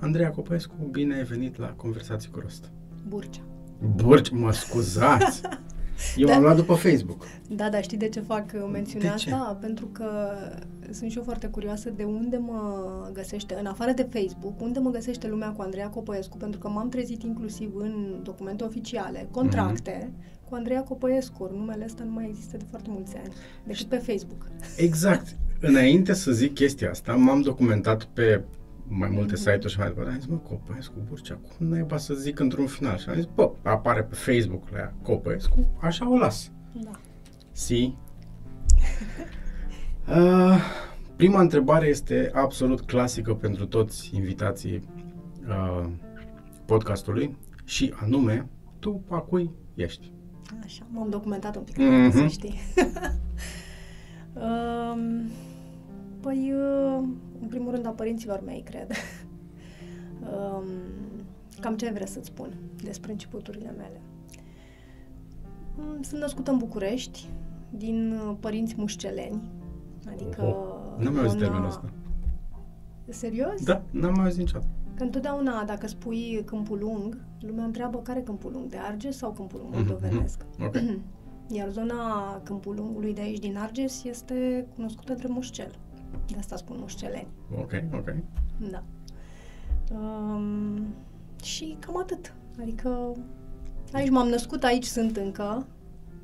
Andreea Copescu, bine ai venit la Conversații cu Rost. Burcea. Burci, mă scuzați! Eu Da. am luat după Facebook. Da, dar știi de ce fac uh, mențiunea De ce? asta? Pentru că sunt și eu foarte curioasă de unde mă găsește, în afară de Facebook, unde mă găsește lumea cu Andreea Copăescu, pentru că m-am trezit inclusiv în documente oficiale, contracte, cu Andreea Copăescu. Numele ăsta nu mai există de foarte mulți ani, decât pe Facebook. Exact. Înainte să zic chestia asta, m-am documentat pe mai multe Mhm. site-uri și mai departe. Am zis, mă, Copăescu, Burcea, cum naiba să zic într-un final? Și am zis, bă, apare pe Facebook la ea, Copăescu, așa o las. Da. Si. Uh, prima întrebare este absolut clasică pentru toți invitații uh, podcastului și anume, tu a cui ești? Așa, m-am documentat un pic, Mhm. să știi. um, păi, uh, în primul rând, a părinților mei, cred. um, cam ce vreau să-ți spun despre începuturile mele. Mm, Sunt născută în București, din uh, părinți mușceleni, adică... Oho, N-am mai auzit zona- termenul ăsta. Serios? Da, n-am mai auzit niciodată. Că întotdeauna, dacă spui Câmpul Lung, lumea întreabă care Câmpul Lung, de Argeș sau Câmpul Lung Mhm, moldovenesc? Ok. Iar zona Câmpul Lungului de aici, din Argeș, este cunoscută drept mușcel. De asta spun mușceleni. Ok, ok. Da. Um, și cam atât. Adică aici m-am născut, aici sunt încă.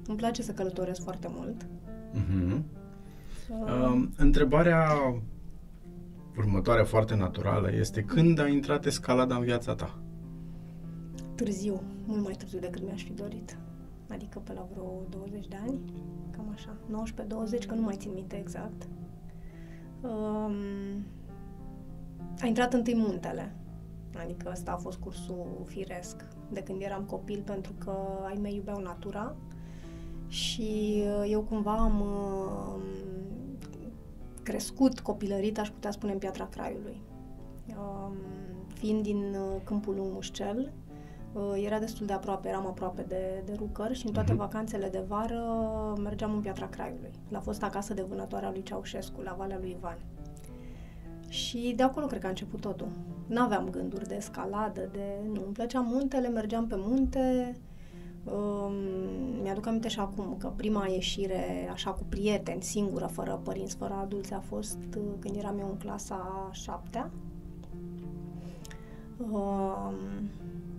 Îmi place să călătoresc foarte mult. Uh-huh. Uh, Um, întrebarea următoare foarte naturală este când a intrat escalada în viața ta? târziu, mult mai târziu decât mi-aș fi dorit. Adică pe la vreo 20 de ani, cam așa, 19-20, că nu mai țin minte exact. Um, a intrat întâi muntele, adică ăsta a fost cursul firesc de când eram copil, pentru că ai mei iubeau natura și uh, eu cumva am uh, crescut, copilărit, aș putea spune, în Piatra Craiului. Um, fiind din uh, Câmpul Lung Mușcel, uh, era destul de aproape, eram aproape de, de Rucăr și în toate Mhm. vacanțele de vară mergeam în Piatra Craiului, la fosta casă de vânătoare a lui Ceaușescu, la Valea lui Ivan. Și de acolo cred că a început totul. N-aveam gânduri de escaladă, de... Nu, îmi plăcea muntele, mergeam pe munte. Um, mi-aduc aminte și acum că prima ieșire, așa, cu prieteni, singură, fără părinți, fără adulți, a fost uh, când eram eu în clasa a șaptea. Um,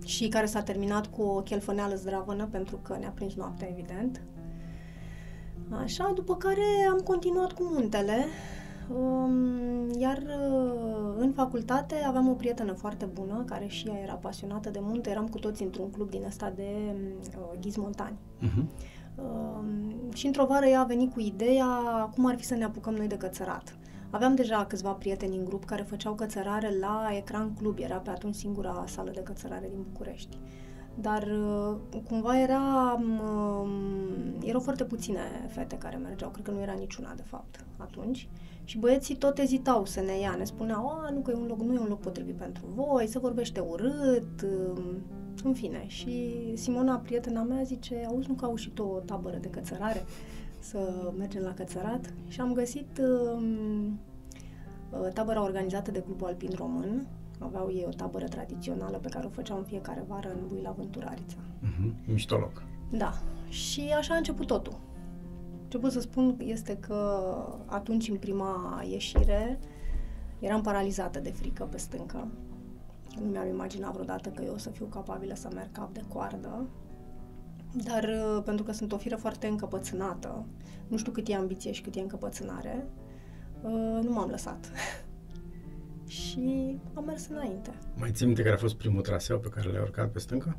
și care s-a terminat cu o chelfăneală zdravănă, pentru că ne-a prins noaptea, evident. Așa, după care am continuat cu muntele, um, iar uh, în facultate aveam o prietenă foarte bună, care și ea era pasionată de munte, eram cu toți într-un club din ăsta de uh, ghizi montani. Uh-huh. Um, și într-o vară ea a venit cu ideea cum ar fi să ne apucăm noi de cățărat. Aveam deja câțiva prieteni în grup care făceau cățărare la Ecran Club, era pe atunci singura sală de cățărare din București. Dar uh, cumva era, um, erau foarte puține fete care mergeau, cred că nu era niciuna de fapt atunci. Și băieții tot ezitau să ne ia, ne spuneau, a, nu că e un loc, nu e un loc potrivit pentru voi, se vorbește urât, um, în fine. Și Simona, prietena mea, zice, auzi, nu că au și tu o tabără de cățărare? Să mergem la cățărat? Și am găsit um, uh, tabăra organizată de Clubul Alpin Român. Aveau ei o tabără tradițională pe care o făceau în fiecare vară în Buila Vânturarița. Uh-huh. Mișto loc. Da. Și așa a început totul. Ce pot să spun este că atunci, în prima ieșire, eram paralizată de frică pe stâncă. Nu mi-am imaginat vreodată că eu o să fiu capabilă să merg cap de coardă. Dar uh, pentru că sunt o fire foarte încăpățânată, nu știu cât e ambiție și cât e încăpățânare, uh, nu m-am lăsat. și am mers înainte. Mai ții minte care a fost primul traseu pe care l-ai urcat pe stâncă?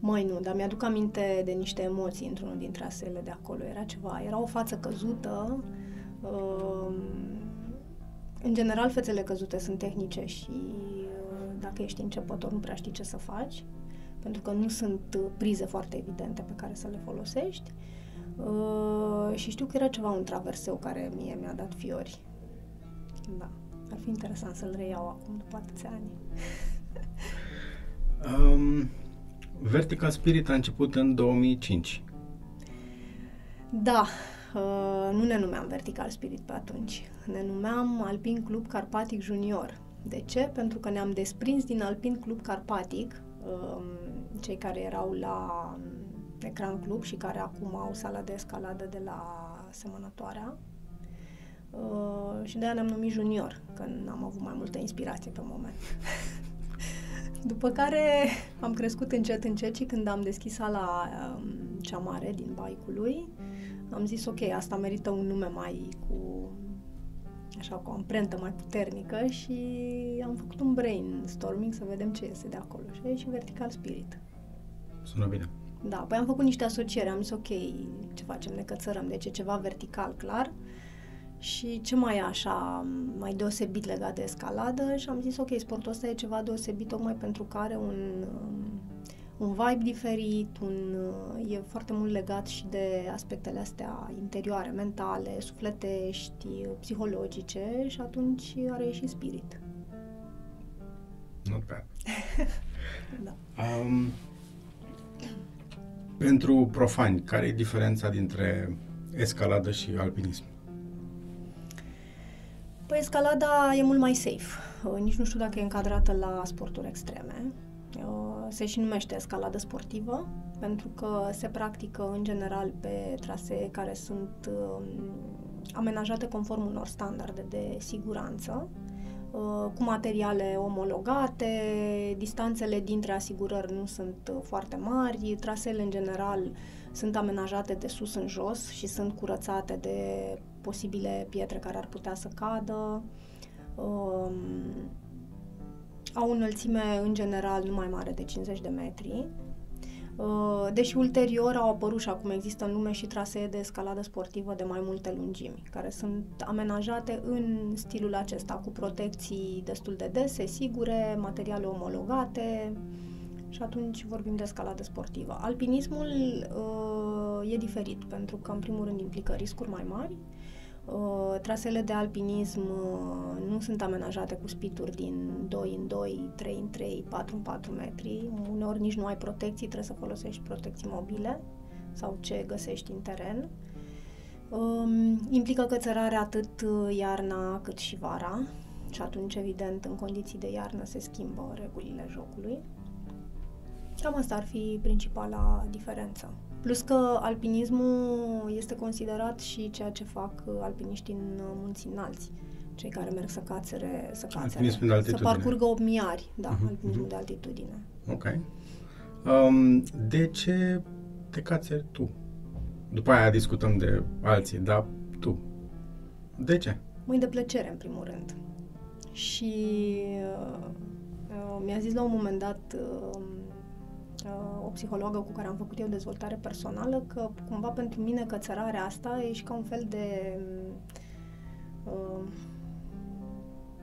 Mai nu, dar mi-aduc aminte de niște emoții într-unul dintre asele de acolo. Era ceva, era o față căzută. Um, în general, fețele căzute sunt tehnice și uh, dacă ești începător nu prea știi ce să faci, pentru că nu sunt uh, prize foarte evidente pe care să le folosești. Uh, și știu că era ceva un traverseu care mie mi-a dat fiori. Da. Ar fi interesant să-l reiau acum după atâția ani. Um, Vertical Spirit a început în 2005. Da, uh, nu ne numeam Vertical Spirit pe atunci. Ne numeam Alpin Club Carpatic Junior. De ce? Pentru că ne-am desprins din Alpin Club Carpatic, um, cei care erau la um, Ecran Club și care acum au sala de escaladă de la Semănătoarea. Uh, și de aia ne-am numit junior, că am avut mai multă inspirație pe moment. După care am crescut încet, încet și când am deschis sala um, cea mare din Baicului, am zis ok, asta merită un nume mai cu așa cu o amprentă mai puternică și am făcut un brainstorming să vedem ce iese de acolo. Și a ieșit Vertical Spirit. Sună bine. Da, păi am făcut niște asocieri, am zis ok, ce facem, ne cățărăm, deci e ceva vertical clar. Și ce mai e așa mai deosebit legat de escaladă? Și am zis ok, sportul ăsta e ceva deosebit tocmai pentru că are un, un vibe diferit, un, e foarte mult legat și de aspectele astea interioare, mentale, sufletești, psihologice și atunci are și spirit. Not bad. da. Um, pentru profani, care e diferența dintre escaladă și alpinism? Păi escalada e mult mai safe. Uh, nici nu știu dacă e încadrată la sporturi extreme. Uh, se și numește escaladă sportivă, pentru că se practică în general pe trasee care sunt um, amenajate conform unor standarde de siguranță, uh, cu materiale omologate, distanțele dintre asigurări nu sunt foarte mari, traseele în general sunt amenajate de sus în jos și sunt curățate de posibile pietre care ar putea să cadă. Um, au o înălțime în general nu mai mare de 50 de metri. Uh, deși ulterior au apărut și acum există în lume și trasee de escaladă sportivă de mai multe lungimi, care sunt amenajate în stilul acesta, cu protecții destul de dese, sigure, materiale omologate și atunci vorbim de escaladă sportivă. Alpinismul uh, e diferit pentru că, în primul rând, implică riscuri mai mari, Uh, trasele de alpinism uh, nu sunt amenajate cu spituri din 2 în 2, 3 în 3, 4 în 4 metri. Uneori nici nu ai protecții, trebuie să folosești protecții mobile sau ce găsești în teren. Um, implică cățărarea atât uh, iarna cât și vara și atunci, evident, în condiții de iarnă se schimbă regulile jocului. Cam asta ar fi principala diferență. Plus că alpinismul este considerat și ceea ce fac alpiniștii în munții înalți. Cei care merg să cațere, să cațere, de altitudine. să parcurgă 8 miari, da, Mhm, alpinismul mhm. de altitudine. Ok. Um, de ce te cațeri tu? După aia discutăm de alții, dar tu. De ce? Măi de plăcere, în primul rând. Și uh, uh, mi-a zis la un moment dat uh, uh, o psihologă cu care am făcut eu dezvoltare personală că cumva pentru mine cățărarea asta e și ca un fel de uh,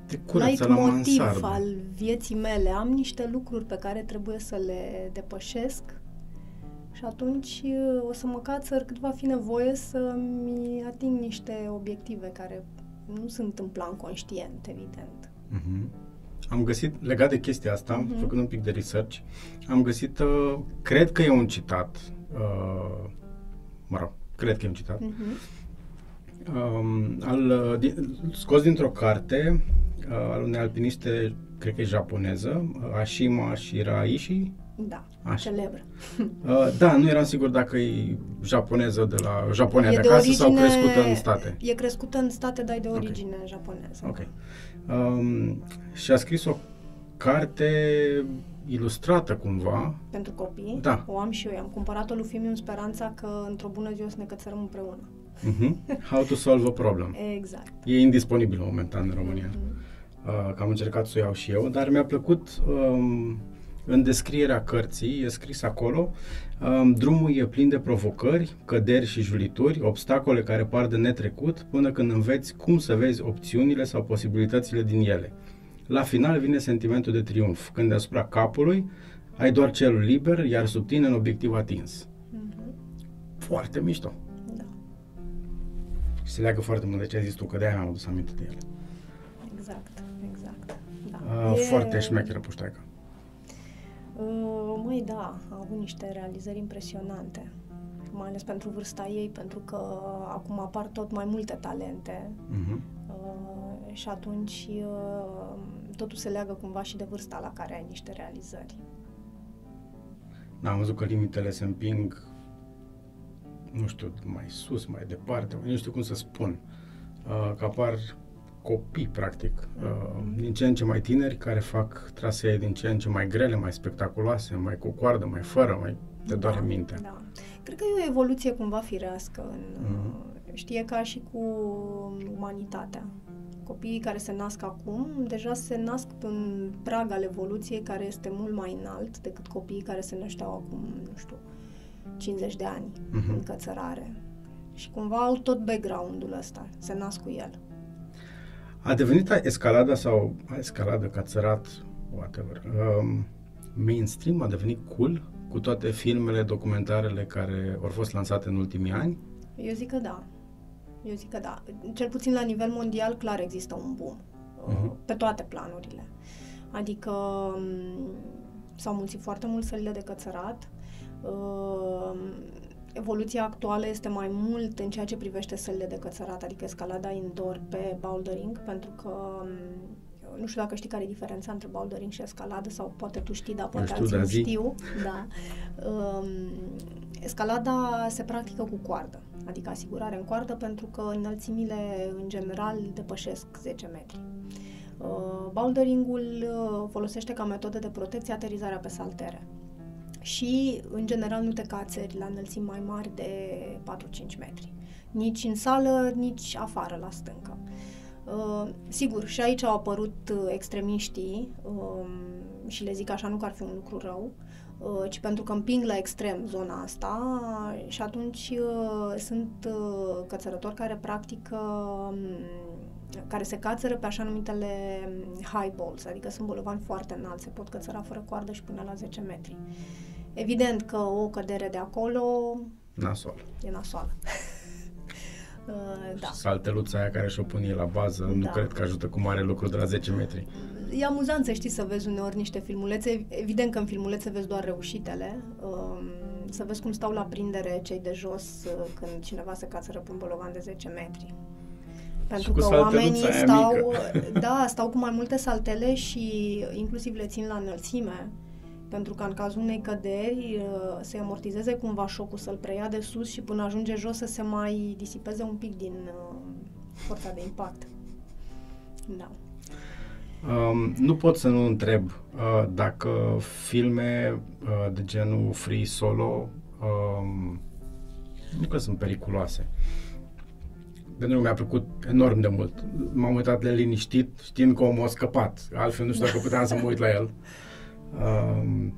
Te curăță la motiv mansardă. al vieții mele. Am niște lucruri pe care trebuie să le depășesc și atunci uh, o să mă cațăr cât va fi nevoie să-mi ating niște obiective care nu sunt în plan conștient, evident. Mhm. Am găsit, legat de chestia asta, Mhm. făcând un pic de research, am găsit, uh, cred că e un citat, uh, mă rog, cred că e un citat, Mhm. um, al, uh, din, scos dintr-o carte uh, al unei alpiniste, cred că e japoneză, uh, Ashima Shiraishi. Da, Așa. celebră. Uh, da, nu eram sigur dacă e japoneză de la Japonia E de de acasă sau origine- crescută în state. E crescută în state, dar e de Ok. origine japoneză. Ok. Um, și a scris o carte ilustrată cumva. Pentru copii. Da. O am și eu. Am cumpărat-o lui Fimiu în speranța că într-o bună zi o să ne cățărăm împreună. Uh-huh. How to solve a problem. Exact. E indisponibil momentan în România. Mhm. Uh, că am încercat să o iau și eu, dar mi-a plăcut um, în descrierea cărții, e scris acolo, um, drumul e plin de provocări, căderi și julituri, obstacole care par de netrecut, până când înveți cum să vezi opțiunile sau posibilitățile din ele. La final vine sentimentul de triumf, când deasupra capului ai doar celul liber, iar sub tine un obiectiv atins. Mhm. Foarte mișto. Da. Și se leagă foarte mult de ce ai zis tu, că de-aia mi-am adus aminte de ele. Exact. Exact. Da. Uh, Foarte șmecheră pușteacă. Uh, măi, da, a avut niște realizări impresionante. Mai ales pentru vârsta ei, pentru că acum apar tot mai multe talente Mhm. Uh, și atunci uh, totul se leagă cumva și de vârsta la care ai niște realizări. Da, am văzut că limitele se împing, nu știu, mai sus, mai departe, nu știu cum să spun, uh, că apar copii, practic, uh, din ce în ce mai tineri, care fac trasee din ce în ce mai grele, mai spectaculoase, mai cu coardă, mai fără, mai te doare da, mintea. Da. Cred că e o evoluție cumva firească. În, mm-hmm. Știe ca și cu umanitatea. Copiii care se nasc acum deja se nasc în prag al evoluției care este mult mai înalt decât copiii care se nășteau acum, nu știu, 50 de ani mm-hmm. în cățărare. Și cumva au tot background-ul ăsta, se nasc cu el. A devenit escalada sau escalada ca țărat, whatever, um, mainstream, a devenit cool cu toate filmele, documentarele care au fost lansate în ultimii ani? Eu zic că da. Eu zic că da. Cel puțin la nivel mondial, clar există un boom. Uh-huh. Pe toate planurile. Adică um, s-au mulțit foarte mult sălile de cățărat. Uh, evoluția actuală este mai mult în ceea ce privește sălile de cățărat, adică escalada indoor pe bouldering, pentru că um, nu știu dacă știi care e diferența între bouldering și escaladă sau poate tu știi, dar poate alții nu știu. Da. Um, escalada se practică cu coardă, adică asigurare în coardă pentru că înălțimile în general depășesc 10 metri. Uh, boulderingul uh, folosește ca metodă de protecție aterizarea pe saltere și, în general, nu te cațeri la înălțimi mai mari de 4-5 metri. Nici în sală, nici afară, la stâncă. Uh, sigur, și aici au apărut uh, extremiștii uh, și le zic așa, nu că ar fi un lucru rău, uh, ci pentru că împing la extrem zona asta și atunci uh, sunt uh, cățărători care practică um, care se cațără pe așa numitele um, high balls, adică sunt bolovani foarte înalți, se pot cățăra fără coardă și până la 10 metri. Evident că o cădere de acolo... Nasol. E nasoală. uh, da. Salteluța aia care și-o pune la bază, da. nu cred că ajută cu mare lucru de la 10 metri. E amuzant să știi să vezi uneori niște filmulețe. Evident că în filmulețe vezi doar reușitele. Um, să vezi cum stau la prindere cei de jos uh, când cineva se cațără pe un bolovan de 10 metri. Pentru că oamenii stau, mică. da, stau cu mai multe saltele și inclusiv le țin la înălțime pentru că în cazul unei căderi uh, se amortizeze cumva șocul, să-l preia de sus și până ajunge jos să se mai disipeze un pic din uh, forța de impact. Da. Um, nu pot să nu întreb uh, dacă filme uh, de genul Free Solo um, nu că sunt periculoase. Pentru că mi-a plăcut enorm de mult. M-am uitat la liniștit, știind că omul a scăpat. Altfel nu știu dacă puteam să mă uit la el. Um,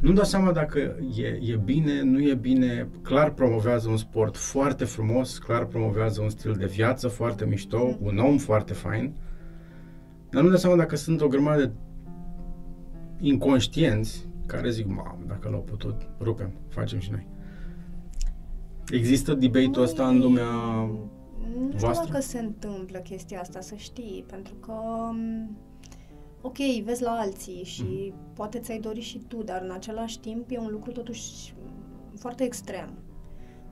nu-mi dau seama dacă e, e bine, nu e bine. Clar promovează un sport foarte frumos, clar promovează un stil de viață foarte mișto, mm. un om foarte fain. Dar nu-mi dau seama dacă sunt o grămadă de inconștienți care zic, mamă, dacă l-au putut, rupem, facem și noi. Există debate-ul ăsta în lumea Nu știu voastră? dacă se întâmplă chestia asta, să știi, pentru că ok, vezi la alții și mm. poate ți-ai dori și tu, dar în același timp e un lucru totuși foarte extrem.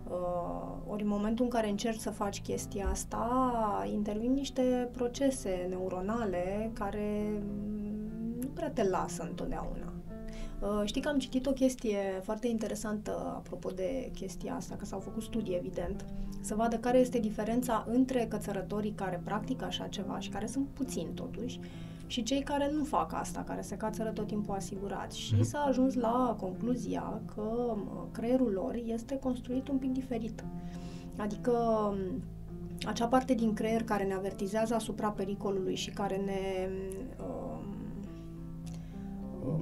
Uh, ori în momentul în care încerci să faci chestia asta, intervin niște procese neuronale care nu prea te lasă întotdeauna. Uh, știi că am citit o chestie foarte interesantă apropo de chestia asta, că s-au făcut studii, evident, să vadă care este diferența între cățărătorii care practică așa ceva și care sunt puțini totuși, și cei care nu fac asta, care se cațără tot timpul asigurat. Și mm-hmm. s-a ajuns la concluzia că creierul lor este construit un pic diferit. Adică acea parte din creier care ne avertizează asupra pericolului și care ne uh,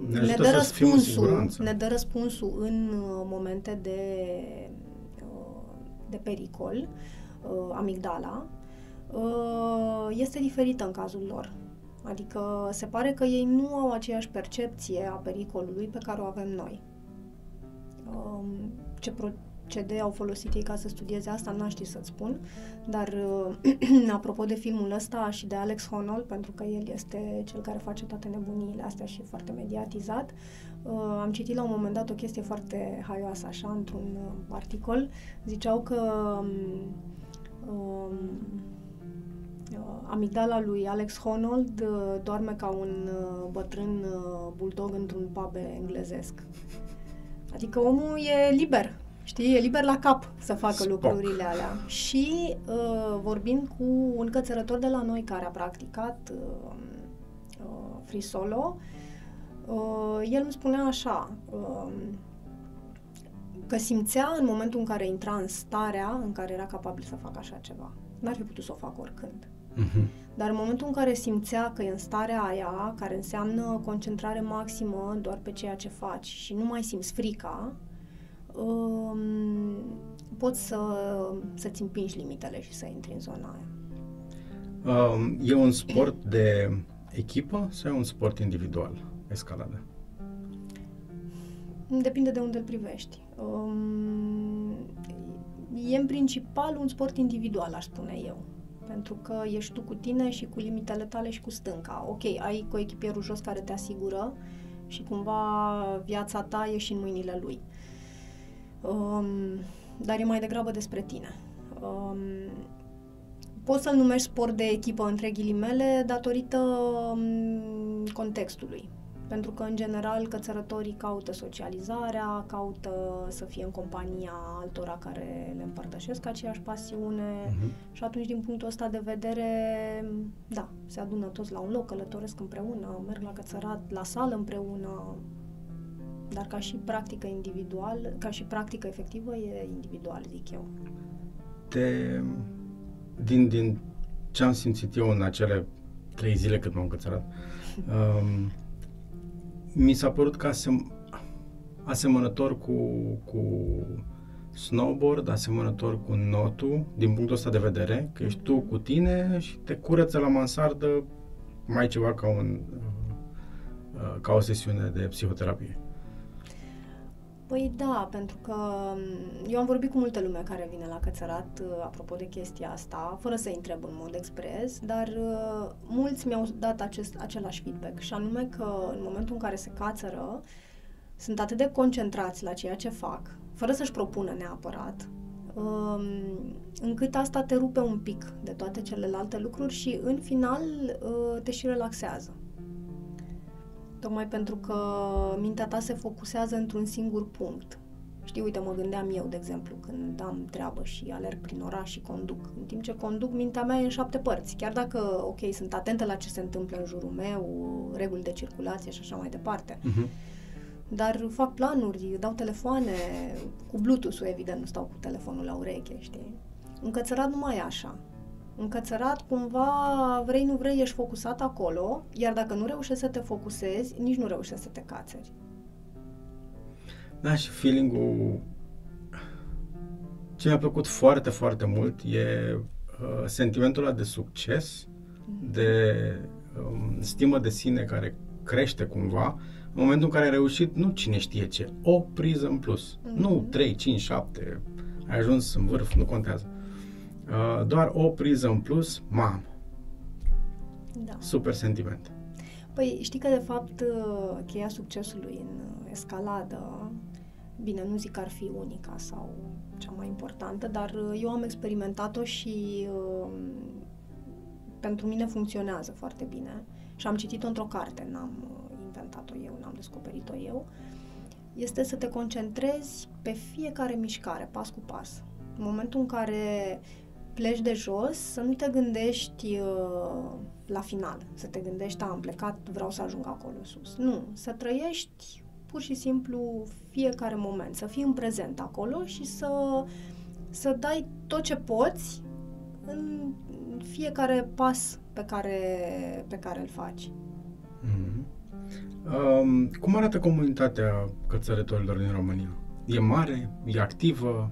ne, ne dă răspunsul, ne dă răspunsul în uh, momente de, uh, de pericol, uh, amigdala, este diferită în cazul lor. Adică se pare că ei nu au aceeași percepție a pericolului pe care o avem noi. Um, ce procedee au folosit ei ca să studieze asta, n-aș ști să-ți spun, dar apropo de filmul ăsta și de Alex Honnold, pentru că el este cel care face toate nebuniile astea și e foarte mediatizat, uh, am citit la un moment dat o chestie foarte haioasă așa, într-un uh, articol. Ziceau că um, um amigdala lui Alex Honnold uh, doarme ca un uh, bătrân uh, bulldog într-un pub englezesc. Adică omul e liber, știi, e liber la cap să facă Spock. lucrurile alea. Și uh, vorbind cu un cățărător de la noi care a practicat uh, uh, free solo, uh, el îmi spunea așa, uh, că simțea în momentul în care intra în starea în care era capabil să facă așa ceva. N-ar fi putut să o facă oricând. Mhm. Dar în momentul în care simțea că e în starea aia, care înseamnă concentrare maximă doar pe ceea ce faci și nu mai simți frica, um, poți să, să-ți împingi limitele și să intri în zona aia. Um, e un sport de echipă sau e un sport individual, escalada? Depinde de unde îl privești. Um, e în principal un sport individual, aș spune eu. Pentru că ești tu cu tine și cu limitele tale și cu stânca. Ok, ai coechipierul jos care te asigură și cumva viața ta e și în mâinile lui. Um, dar e mai degrabă despre tine. Um, poți să-l numești sport de echipă între ghilimele datorită um, contextului. Pentru că, în general, cățărătorii caută socializarea, caută să fie în compania altora care le împărtășesc aceeași pasiune Mhm. și atunci, din punctul ăsta de vedere, da, se adună toți la un loc, călătoresc împreună, merg la cățărat, la sală împreună, dar ca și practică individual, ca și practică efectivă, e individual, zic eu. Te, din, din ce am simțit eu în acele trei zile cât m-am cățărat, um, mi s-a părut că asem, asemănător cu, cu snowboard, asemănător cu notul, din punctul ăsta de vedere, că ești tu cu tine și te curăță la mansardă mai ceva ca un uh, ca o sesiune de psihoterapie. Păi da, pentru că m, eu am vorbit cu multă lume care vine la cățărat uh, apropo de chestia asta, fără să-i întreb în mod expres, dar uh, mulți mi-au dat acest, același feedback și anume că în momentul în care se cațără, sunt atât de concentrați la ceea ce fac, fără să-și propună neapărat, um, încât asta te rupe un pic de toate celelalte lucruri și în final uh, te și relaxează. Tocmai pentru că mintea ta se focusează într-un singur punct. Știi, uite, mă gândeam eu, de exemplu, când am treabă și alerg prin oraș și conduc. În timp ce conduc, mintea mea e în șapte părți. Chiar dacă, ok, sunt atentă la ce se întâmplă în jurul meu, reguli de circulație și așa mai departe. Uh-huh. Dar fac planuri, dau telefoane, cu Bluetooth-ul, evident, nu stau cu telefonul la ureche, știi? Încățărat nu mai e așa. Încățărat, cumva, vrei, nu vrei, ești focusat acolo, iar dacă nu reușești să te focusezi, nici nu reușești să te cațeri. Da, și feeling-ul ce mi-a plăcut foarte, foarte mult e uh, sentimentul ăla de succes, de um, stimă de sine care crește cumva în momentul în care ai reușit, nu cine știe ce, o priză în plus. Mhm. Nu 3, 5, 7, ai ajuns în vârf, nu contează. Uh, doar o priză în plus, mamă, Da. super sentiment. Păi știi că, de fapt, uh, cheia succesului în uh, escaladă, bine, nu zic că ar fi unica sau cea mai importantă, dar uh, eu am experimentat-o și uh, pentru mine funcționează foarte bine și am citit-o într-o carte, n-am uh, inventat-o eu, n-am descoperit-o eu, este să te concentrezi pe fiecare mișcare, pas cu pas. În momentul în care pleci de jos, să nu te gândești uh, la final, să te gândești, "A, am plecat, vreau să ajung acolo sus. Nu, să trăiești pur și simplu fiecare moment, să fii în prezent acolo și să, să dai tot ce poți în fiecare pas pe care, pe care îl faci. Mhm. Um, cum arată comunitatea cățărătorilor din România? E mare? E activă?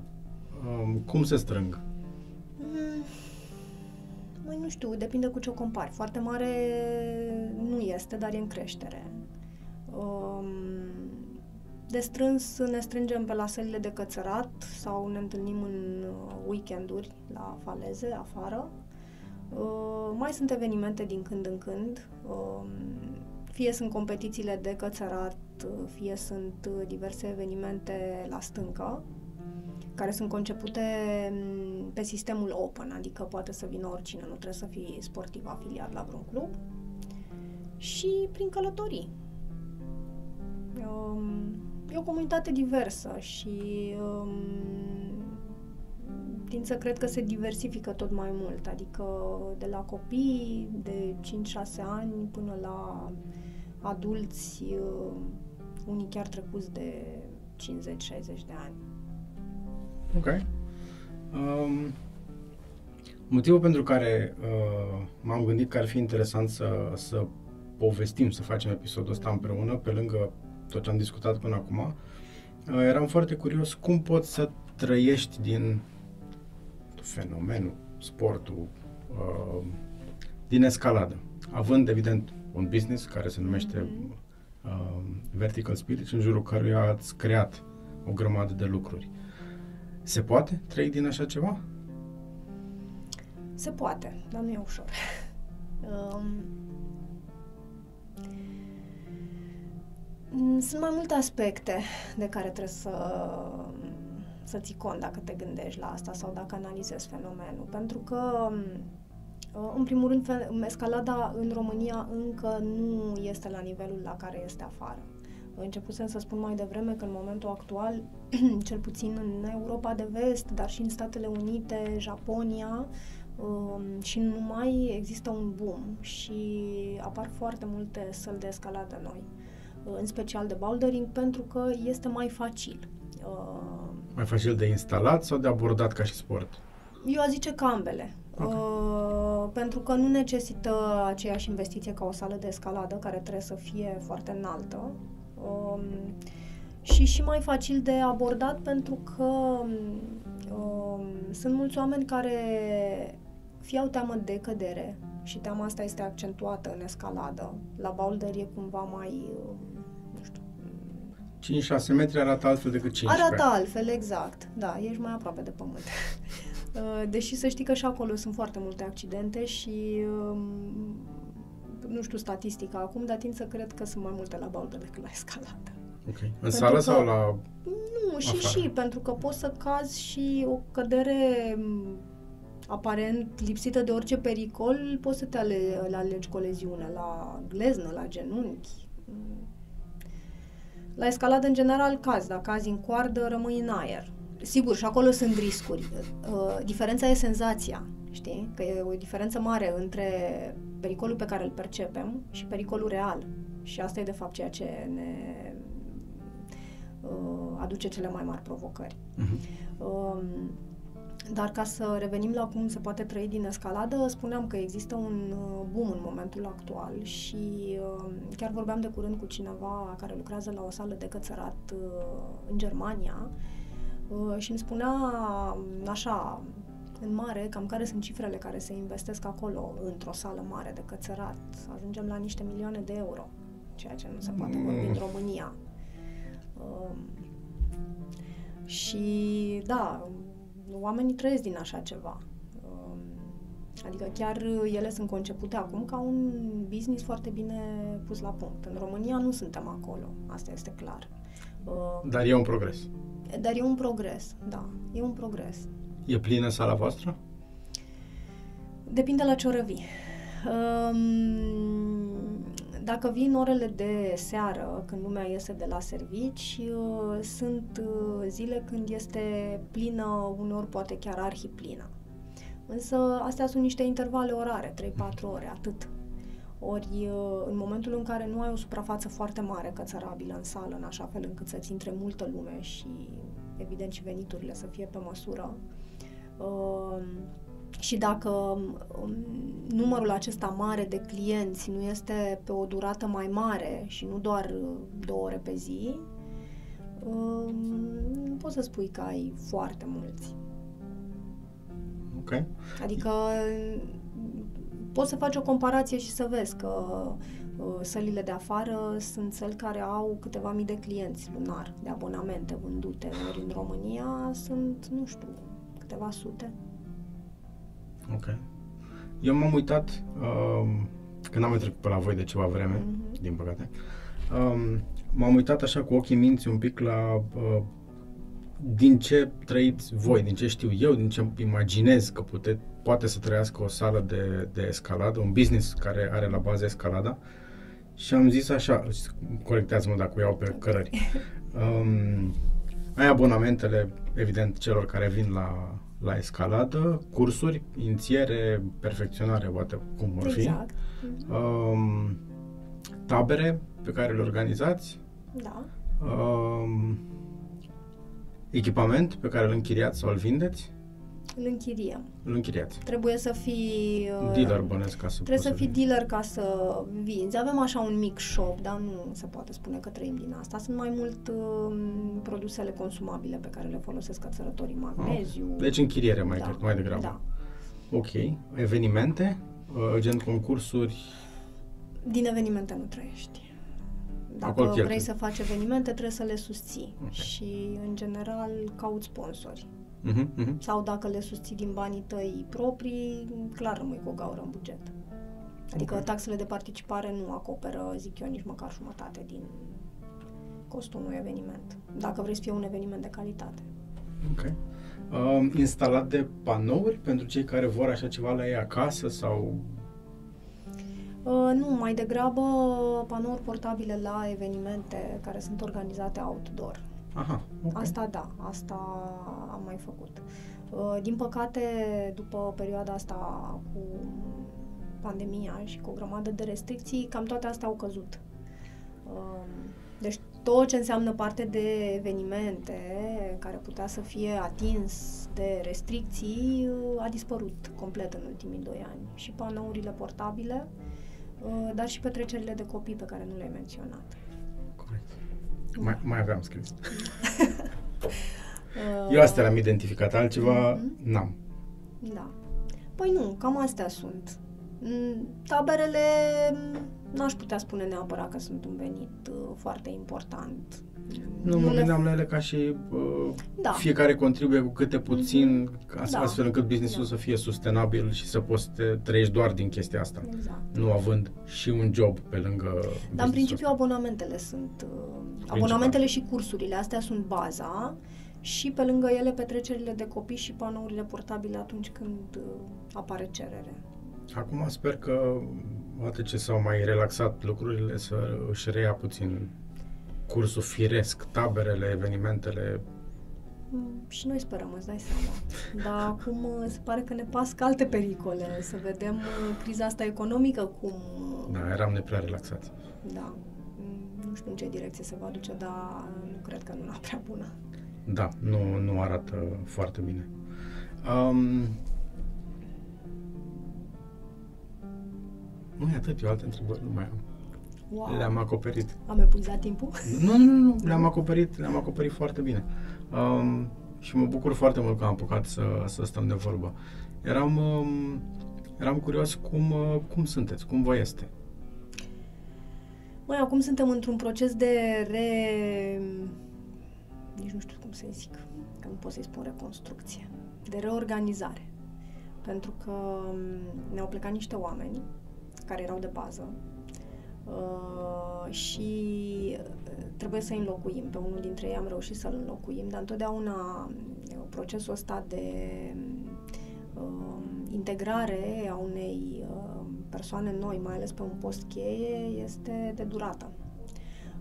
Um, cum se strâng? Mm, Măi, nu știu, depinde cu ce o compari. Foarte mare nu este, dar e în creștere. Um, De strâns ne strângem pe la sălile de cățărat sau ne întâlnim în uh, weekenduri la faleze, afară. Uh, Mai sunt evenimente din când în când. Um, Fie sunt competițiile de cățărat, uh, fie sunt uh, diverse evenimente la stâncă. Care sunt concepute mm, pe sistemul open, adică poate să vină oricine, nu trebuie să fii sportiv afiliat la vreun club. Și prin călătorii. Um, e o comunitate diversă și um, tind să cred că se diversifică tot mai mult, adică de la copii de 5-6 ani până la adulți, uh, unii chiar trecuți de 50-60 de ani. Ok. Um, motivul pentru care uh, m-am gândit că ar fi interesant să, să povestim, să facem episodul ăsta împreună, pe lângă tot ce am discutat până acum, uh, eram foarte curios cum poți să trăiești din fenomenul, sportul, uh, din escaladă, având, evident, un business care se numește uh, Vertical Spirit, în jurul căruia ați creat o grămadă de lucruri. Se poate trăi din așa ceva? Se poate, dar nu e ușor. um, sunt mai multe aspecte de care trebuie să să ții cont dacă te gândești la asta sau dacă analizezi fenomenul. Pentru că, uh, în primul rând, escalada în România încă nu este la nivelul la care este afară. Începusem să spun mai devreme că în momentul actual, cel puțin în Europa de Vest, dar și în Statele Unite, Japonia um, și nu numai, există un boom și apar foarte multe săli de escaladă noi, în special de bouldering, pentru că este mai facil. Uh, mai facil de instalat sau de abordat ca și sport? Eu aș zice că ambele. Okay. Uh, pentru că nu necesită aceeași investiție ca o sală de escaladă, care trebuie să fie foarte înaltă. Um, și și mai facil de abordat pentru că um, sunt mulți oameni care fie au teamă de cădere și teama asta este accentuată în escaladă. La boulder e cumva mai uh, 5-6 metri arată altfel decât 15. Arată altfel, exact. Da, ești mai aproape de pământ. Uh, deși să știi că și acolo sunt foarte multe accidente și um, nu știu statistica acum, dar tind să cred că sunt mai multe la baldă decât la escaladă. Ok. În pentru sală că, sau la Nu, și afară. și, pentru că poți să cazi și o cădere um, aparent lipsită de orice pericol, poți să te ale, alegi cu o leziune la gleznă, la genunchi, la escaladă, în general, cazi. Dacă cazi în coardă, rămâi în aer. Sigur, și acolo sunt riscuri. Uh, diferența e senzația, știi? Că e o diferență mare între pericolul pe care îl percepem și pericolul real. Și asta e, de fapt, ceea ce ne uh, aduce cele mai mari provocări. Uh-huh. Dar ca să revenim la cum se poate trăi din escaladă, spuneam că există un uh, boom în momentul actual și uh, chiar vorbeam de curând cu cineva care lucrează la o sală de cățărat uh, în Germania și îmi spunea așa, în mare, cam care sunt cifrele care se investesc acolo într-o sală mare de cățărat. Ajungem la niște milioane de euro, ceea ce nu se poate vorbi în România. Um, și da, oamenii trăiesc din așa ceva. Um, adică chiar ele sunt concepute acum ca un business foarte bine pus la punct. În România nu suntem acolo, asta este clar. Um, dar e un progres. Dar e un progres, da, e un progres. E plină sala voastră? Depinde la ce oră vii. Um, dacă vin orele de seară, când lumea iese de la servici, uh, sunt uh, zile când este plină, uneori poate chiar arhiplină. Însă astea sunt niște intervale orare, 3-4 ore, atât. Ori uh, în momentul în care nu ai o suprafață foarte mare cățărabilă în sală, în așa fel încât să-ți intre multă lume și evident și veniturile să fie pe măsură, și dacă um, numărul acesta mare de clienți nu este pe o durată mai mare și nu doar uh, două ore pe zi, um, nu poți să spui că ai foarte mulți. Ok. Adică poți să faci o comparație și să vezi că uh, sălile de afară sunt săli care au câteva mii de clienți lunar de abonamente vândute, ori în România sunt, nu știu, câteva sute. Ok. Eu m-am uitat, um, când am mai trecut pe la voi de ceva vreme, mm-hmm. din păcate, um, m-am uitat așa cu ochii minți un pic la uh, din ce trăiți voi, din ce știu eu, din ce imaginez că pute, poate să trăiască o sală de, de escaladă, un business care are la bază escalada, și am zis așa, corectează-mă dacă o iau pe cărări, um, ai abonamentele, evident, celor care vin la, la escaladă, cursuri, inițiere, perfecționare, poate cum vor fi. Exact. Um, tabere pe care le organizați, Da. um, echipament pe care îl închiriați sau îl vindeți, Îl închiriem. îl închiriați. Trebuie să fii... uh, Dealer bănesc ca să Trebuie poți să fii vinzi. dealer ca să vinzi. Avem așa un mic shop, dar nu se poate spune că trăim din asta. Sunt mai mult uh, produsele consumabile pe care le folosesc cățărătorii, magneziu. Deci închiriere mai, da, mai degrabă. Da. Ok. Evenimente, uh, gen concursuri, Din evenimente nu trăiești. Dacă Acolo cheltui. vrei să faci evenimente, trebuie să le susții. Ok. Și, în general, cauți sponsori. Uh-huh, uh-huh. Sau dacă le susții din banii tăi proprii, clar rămâi cu o gaură în buget. Adică Ok. taxele de participare nu acoperă, zic eu, nici măcar jumătate din costul unui eveniment. Dacă vrei să fie un eveniment de calitate. Ok. Um, instalat de panouri pentru cei care vor așa ceva la ei acasă sau... Uh, nu, mai degrabă panouri portabile la evenimente care sunt organizate outdoor. Aha, ok. Asta da, asta am mai făcut. Uh, Din păcate, după perioada asta cu pandemia și cu o grămadă de restricții, cam toate astea au căzut. Um, Deci tot ce înseamnă parte de evenimente care putea să fie atins de restricții uh, a dispărut complet în ultimii doi ani. Și panourile portabile, uh, dar și petrecerile de copii pe care nu le-ai menționat. Corect. Mai, mai aveam scris. Uh, Eu astea le-am identificat, altceva Mhm. n-am. Da. Păi nu, cam astea sunt. Mm, Taberele mm, n-aș putea spune neapărat că sunt un venit uh, foarte important. Nu, mă le- gândeam la ele ca și uh, Da. fiecare contribuie cu câte puțin, ca Da. astfel încât businessul Da. să fie sustenabil și să poți să te trăiești doar din chestia asta. Exact. Nu având și un job pe lângă Dar în businessul principiu ăsta. abonamentele sunt... uh, Abonamentele și cursurile, astea sunt baza și pe lângă ele petrecerile de copii și panourile portabile atunci când uh, apare cerere. Acum sper că, odată ce s-au mai relaxat lucrurile, să își reia puțin cursul firesc, taberele, evenimentele. Mm, Și noi sperăm, îți dai seama. Dar acum uh, se pare că ne pască alte pericole. Să vedem uh, criza asta economică cum... uh, Da, eram neprea relaxați. Da. Mm, Nu știu în ce direcție se va duce, dar nu cred că nu una prea bună. Da, nu, nu arată foarte bine. Um, nu e atât, eu alte întrebări nu mai am. Wow. Le-am acoperit. Am epuizat timpul? Nu, nu, nu, nu, le-am acoperit, le-am acoperit foarte bine. Um, și mă bucur foarte mult că am apucat să, să stăm de vorbă. Eram, um, eram curios cum, uh, cum sunteți, cum vă este. Măi, acum suntem într-un proces de re... Nici nu știu cum să zic, că nu pot să-i spun reconstrucție. De reorganizare. Pentru că m, ne-au plecat niște oameni care erau de bază uh, și uh, trebuie să-i înlocuim. Pe unul dintre ei am reușit să-l înlocuim, dar întotdeauna uh, procesul ăsta de uh, integrare a unei uh, persoane noi, mai ales pe un post cheie, este de durată.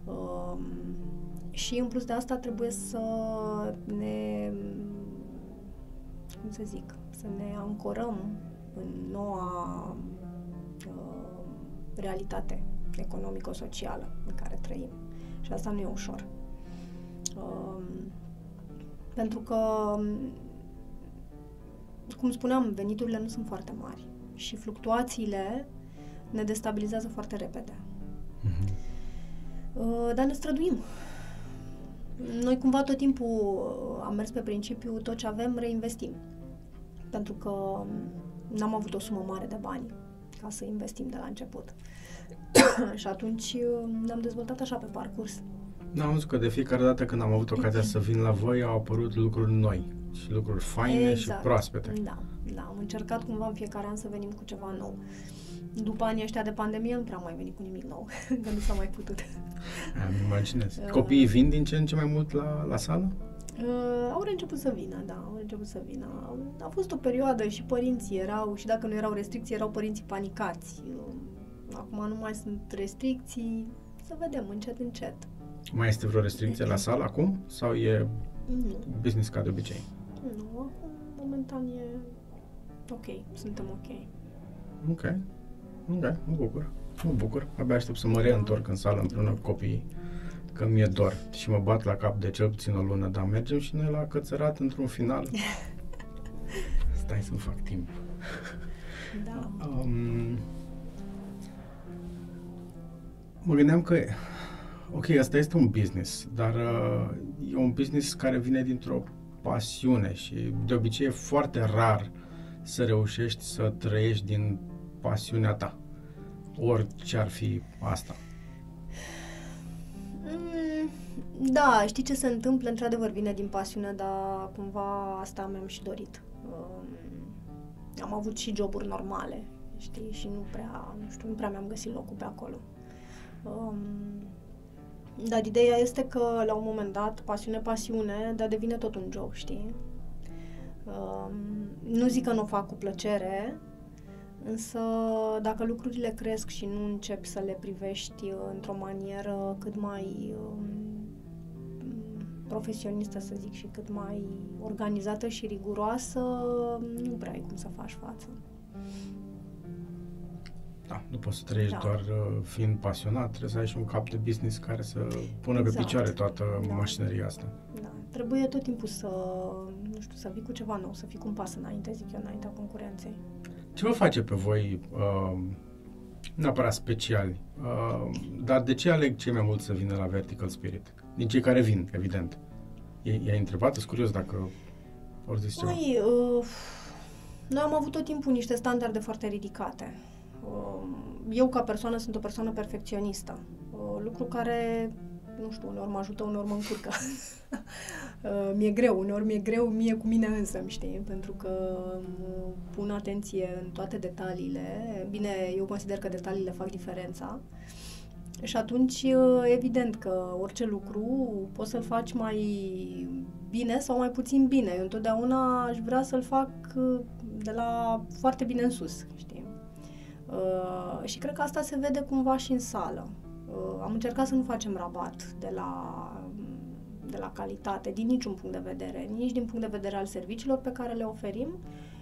Um, și în plus de asta trebuie să ne, cum să zic, să ne ancorăm în noua uh, realitate economico-socială în care trăim. Și asta nu e ușor. Um, pentru că, cum spuneam, veniturile nu sunt foarte mari și fluctuațiile ne destabilizează foarte repede. Mhm. Uh, Dar ne străduim. Noi cumva tot timpul uh, am mers pe principiu tot ce avem reinvestim. Pentru că um, n-am avut o sumă mare de bani ca să investim de la început. și atunci uh, ne-am dezvoltat așa pe parcurs. Da, am văzut că de fiecare dată când am avut ocazia să vin la voi au apărut lucruri noi și lucruri faine și proaspete. Da, da. Am încercat cumva în fiecare an să venim cu ceva nou. După anii ăștia de pandemie nu prea am mai venit cu nimic nou, că nu s-a mai putut. Îmi imaginez. Uh. Copiii vin din ce în ce mai mult la, la sală? Uh, au început să vină, da, au început să vină. A fost o perioadă și părinții erau, și dacă nu erau restricții, erau părinții panicați. Uh, acum nu mai sunt restricții, să vedem încet, încet. Mai este vreo restricție la sală acum? Sau e Nu, business ca de obicei? nu, acum momentan e ok, suntem ok. Ok. Ok, mă bucur. Mă bucur. Abia aștept să mă reîntorc în sală împreună cu copiii. Că mi-e dor și mă bat la cap de cel puțin o lună, dar mergem și noi la cățărat într-un final. Stai să-mi fac timp. Da. Um, mă gândeam că, ok, asta este un business, dar uh, e un business care vine dintr-o pasiune și de obicei e foarte rar să reușești să trăiești din pasiunea ta. Orice ar fi asta. Mm, Da, știi ce se întâmplă? Într-adevăr vine din pasiune, dar cumva asta mi-am și dorit. Um, am avut și joburi normale, știi, și nu prea, nu știu, nu prea mi-am găsit locul pe acolo. Um, dar ideea este că la un moment dat, pasiune, pasiune, dar devine tot un job, știi? Um, nu zic că nu o fac cu plăcere, însă dacă lucrurile cresc și nu începi să le privești uh, într-o manieră cât mai um, profesionistă, să zic, și cât mai organizată și riguroasă, nu prea ai cum să faci față. Da, nu poți să trăiești Da. doar uh, fiind pasionat, trebuie să ai și un cap de business care să pună pe Exact. picioare toată Da. mașinăria asta. Da. Trebuie tot timpul să, nu știu, să vii cu ceva nou, să fii cu un pas înainte, zic eu, înaintea concurenței. Ce vă face pe voi, uh, neapărat speciali, uh, dar de ce aleg cei mai mult să vină la Vertical Spirit? Din cei care vin, evident. I- I-ai întrebat? Sunt curios dacă ori zis ceva. Măi, uh, noi am avut tot timpul niște standarde foarte ridicate. Uh, eu, ca persoană, sunt o persoană perfecționistă. Uh, lucru care, nu știu, uneori mă ajută, uneori mă încurcă. Uh, mi-e greu, uneori mi-e greu mie cu mine însă, știi? Pentru că uh, pun atenție în toate detaliile. Bine, eu consider că detaliile fac diferența. Și atunci, uh, evident că orice lucru poți să-l faci mai bine sau mai puțin bine. Eu întotdeauna aș vrea să-l fac uh, de la foarte bine în sus, știi? Uh, și cred că asta se vede cumva și în sală. Uh, am încercat să nu facem rabat de la, de la calitate, din niciun punct de vedere, nici din punct de vedere al serviciilor pe care le oferim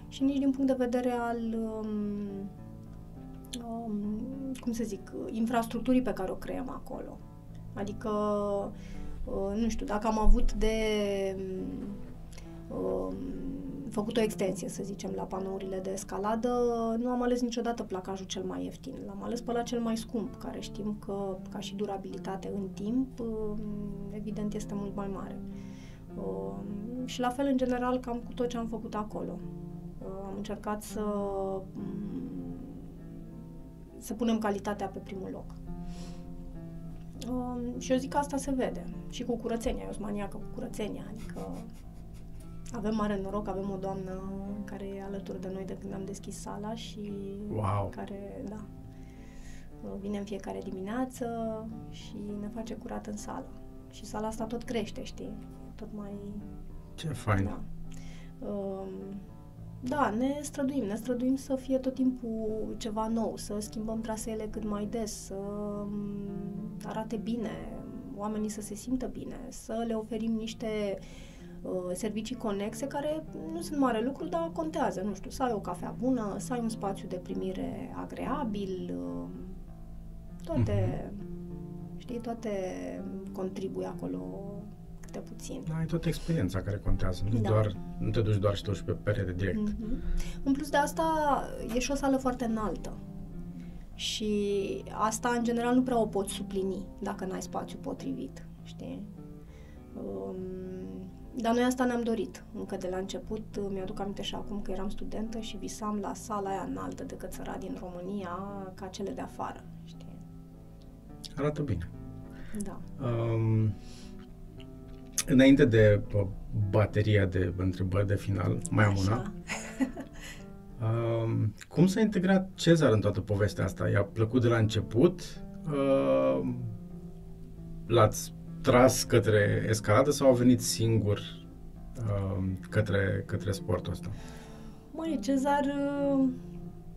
și nici din punct de vedere al, um, um, cum să zic, infrastructurii pe care o creăm acolo. Adică, uh, nu știu, dacă am avut de um, făcut o extensie, să zicem, la panourile de escaladă, nu am ales niciodată placajul cel mai ieftin. L-am ales pe la cel mai scump, care știm că, ca și durabilitate în timp, um, evident, este mult mai mare. Um, și la fel, în general, cam cu tot ce am făcut acolo. Uh, am încercat să um, să punem calitatea pe primul loc. Um, și eu zic că asta se vede. Și cu curățenia. Eu sunt maniacă cu curățenia. Adică avem mare noroc, avem o doamnă care e alături de noi de când am deschis sala și Wow! care, da, vine în fiecare dimineață și ne face curat în sală. Și sala asta tot crește, știi? Tot mai... Ce fain! Da. Um, da, ne străduim, ne străduim să fie tot timpul ceva nou, să schimbăm traseele cât mai des, să um, arate bine, oamenii să se simtă bine, să le oferim niște uh, servicii conexe care nu sunt mare lucru, dar contează, nu știu, să ai o cafea bună, să ai un spațiu de primire agreabil, uh, toate, știi, toate contribuie acolo câte puțin. Ai toată experiența care contează, nu, Da. doar, nu te duci doar și te duci pe perete direct. Mhm. În plus de asta, e și o sală foarte înaltă. Și asta, în general, nu prea o poți suplini dacă n-ai spațiu potrivit, știi? Um, dar noi asta ne-am dorit. Încă de la început, mi-aduc aminte și acum că eram studentă și visam la sala aia înaltă de cățărat din România ca cele de afară, știi? Arată bine. Da. Um, înainte de uh, bateria de întrebări de final, mai am una. Așa. Um, cum s-a integrat Cezar în toată povestea asta? I-a plăcut de la început? Um, l-ați tras către escaladă sau a venit singur uh, către, către sportul ăsta? Măi, Cezar, uh,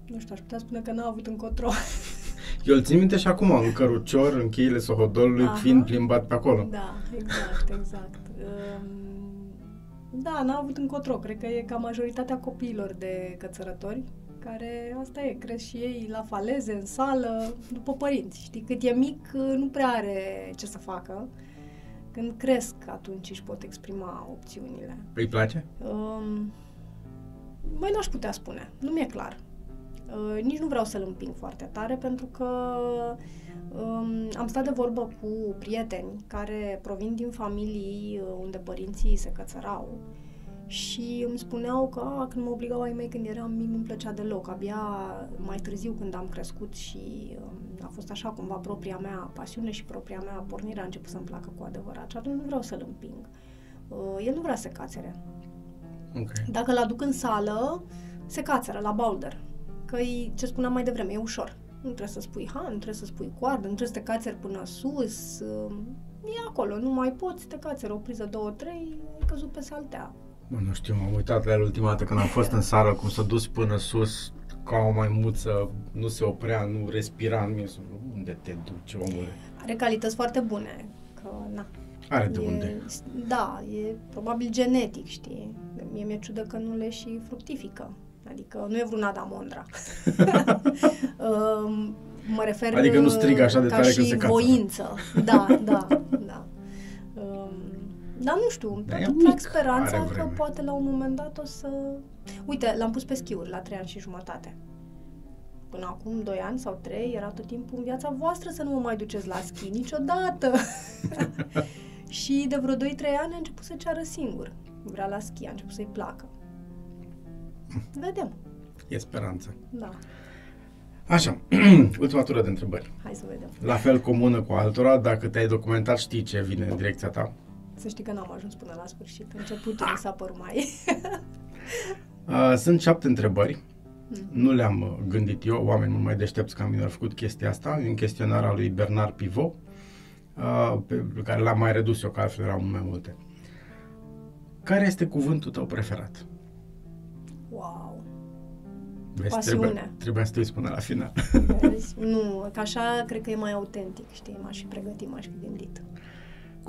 nu știu, aș putea spune că n-a avut încotro. Eu îl țin minte și acum, în cărucior, în cheile Sohodolului, Aha. fiind plimbat pe acolo. Da, exact, exact. Um, Da, n-a avut încotro. Cred că e ca majoritatea copiilor de cățărători, care asta e, cresc și ei la faleze, în sală, după părinți. Știi, cât e mic, nu prea are ce să facă. Când cresc, atunci își pot exprima opțiunile. Îi place? Um, Mai n-aș putea spune, nu mi-e clar. Uh, nici nu vreau să-l împing foarte tare pentru că um, am stat de vorbă cu prieteni care provin din familii uh, unde părinții se cățărau și îmi spuneau că a, când mă obligau ai mei când eram mic nu-mi plăcea deloc. Abia mai târziu când am crescut și um, a fost așa cumva propria mea pasiune și propria mea pornire a început să-mi placă cu adevărat și atunci nu vreau să-l împing. Uh, el nu vrea să se cațere. Ok. Dacă îl aduc în sală, se cațără la boulder. Că e, ce spuneam mai devreme, e ușor. Nu trebuie să spui han, nu trebuie să spui coardă, nu trebuie să te cațeri până sus. E acolo, nu mai poți, te cațeri o priză, două, trei, ai căzut pe saltea. Bă, nu știu, m-am uitat la el ultima dată când am fost în sală, cum s-a dus până sus, ca o maimuță, nu se oprea, nu respira în mine. Sunt, Unde te duci, omule? Are calități foarte bune, că na. Are de e, unde. Da, e probabil genetic, știi? Mie mi-e ciudă că nu le și fructifică. Adică nu e vreun Adamondra. Um, mă refer Adică nu strigă așa de ca tare și când se cațără. voință. Da, da, da. Um, dar nu știu, Dar tot e trag mic, speranța are că vreme. poate la un moment dat o să... Uite, l-am pus pe schiuri la trei ani și jumătate. Până acum, doi ani sau trei, era tot timpul în viața voastră să nu mă mai duceți la schi niciodată. și de vreo 2-3 ani a început să ceară singur. Vrea la schi, a început să-i placă. Vedem, E speranță. da. Așa, ultima tură de întrebări. Hai să vedem. La fel comună cu altora, dacă te-ai documentat, știi ce vine în direcția ta. Să știi că n-am ajuns până la sfârșit. Începutul mi s-a părut mai... Uh, Sunt șapte întrebări. Mm. Nu le-am uh, gândit eu, oameni mult mai deștepți ca mine au făcut chestia asta, în chestionarea lui Bernard Pivot, uh, pe care l-am mai redus eu, că altfel erau mult mai multe. Care este cuvântul tău preferat? Wow! Vezi, Pasiune. Trebuia, trebuia să te uiți până la final. Vezi? nu, că așa cred că e mai autentic, știi? M-aș fi pregătit, m-aș fi gândit.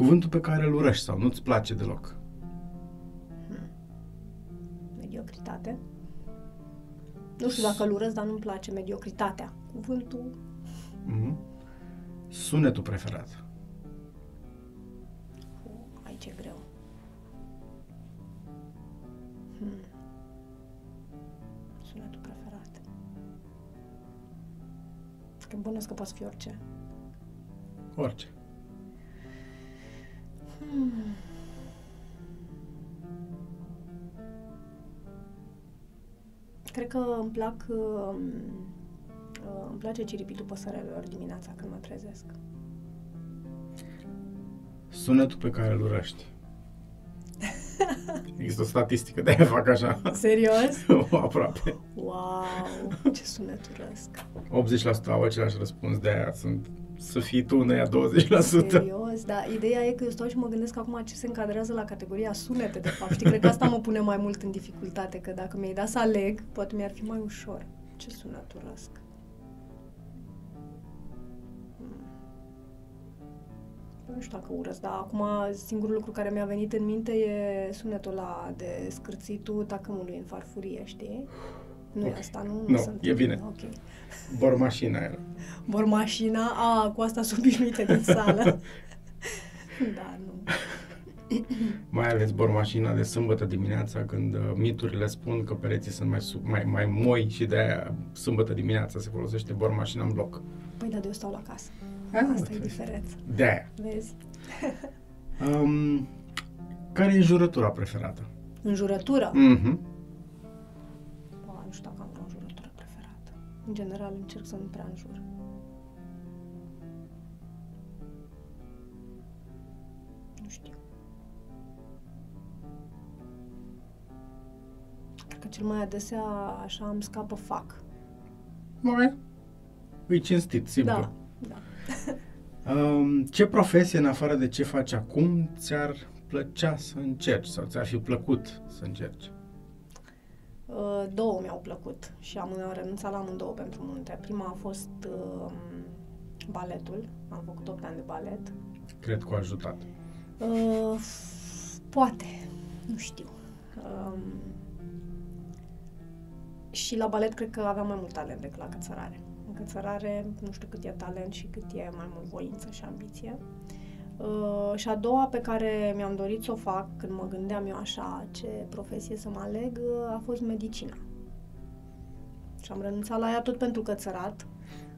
Cuvântul pe care îl urăști sau nu-ți place deloc? Mediocritate. Nu știu dacă îl urăsc, dar nu-mi place mediocritatea. Cuvântul... Mhm. Sunetul preferat. Aici e greu. Hmm. Sunetul preferat. Că bănuiesc că poate fi orice. Orice. Hmm. Cred că îmi plac uh, uh, îmi place ciripitul păsărelor dimineața când mă trezesc. Sunetul pe care îl urăști. Există o statistică, de-aia fac așa. Serios? Aproape. Wow, ce sunet urăsc. 80% au același răspuns, de-aia sunt să fii tu în aia 20%. Serios, dar ideea e că eu stau și mă gândesc acum ce se încadrează la categoria sunete, de fapt. Știi, cred că asta mă pune mai mult în dificultate, că dacă mi-ai dat să aleg, poate mi-ar fi mai ușor. Ce sunet urăsc? Hmm. Nu știu dacă urăsc, dar acum singurul lucru care mi-a venit în minte e sunetul ăla de scârțitul tacâmului în farfurie, știi? Nu e Ok. asta, nu? Nu, sunt- e bine. Ok. Bormașina aia. Vor mașina, a, cu asta sunt obișnuite din sală. da, nu. Mai ales bormașina de sâmbătă dimineața, când uh, miturile spun că pereții sunt mai, sub, mai, mai moi și de-aia sâmbătă dimineața se folosește bormașina în bloc. Păi da, de eu stau la casă. Ah, Asta e uite. diferența. De-aia. Vezi? Um, care e jurătura preferată? Înjurătură? Mhm. Ba, nu știu dacă am vreo înjurătură preferată. În general încerc să nu prea înjur. Că cel mai adesea așa îmi scapă fac. Mai. E cinstit, simplu. Da, da. Um, ce profesie, în afară de ce faci acum, ți-ar plăcea să încerci sau ți-ar fi plăcut să încerci? Uh, două mi-au plăcut și am renunțat la amândouă pentru munte. Prima a fost uh, baletul, am făcut 8 ani de balet. Cred că a ajutat. Uh, poate, nu știu. Um, și la balet cred că aveam mai mult talent decât la cățărare. În cățărare nu știu cât e talent și cât e mai mult voință și ambiție. Uh, și a doua pe care mi-am dorit să o fac când mă gândeam eu așa ce profesie să mă aleg uh, a fost medicina. Și am renunțat la ea tot pentru cățărat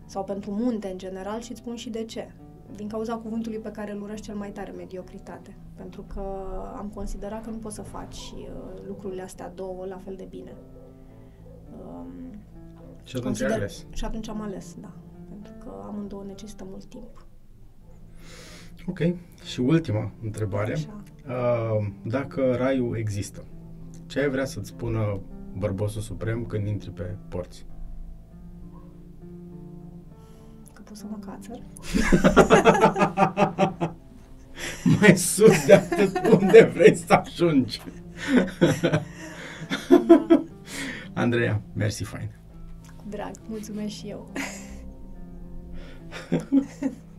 sau pentru munte în general și îți spun și de ce. Din cauza cuvântului pe care îl urăști cel mai tare, mediocritate. Pentru că am considerat că nu poți să faci uh, lucrurile astea două la fel de bine. Um, și atunci consider... ai ales. Și atunci am ales, da. Pentru că amândouă necesită mult timp. Ok. Și ultima întrebare. Așa. Uh, dacă raiul există, ce ai vrea să-ți spună bărbosul suprem când intri pe porți? Că pot să mă cațăr. Mai sus de atât unde vrei să ajungi. Andreea, mersi fain. Cu drag, mulțumesc și eu.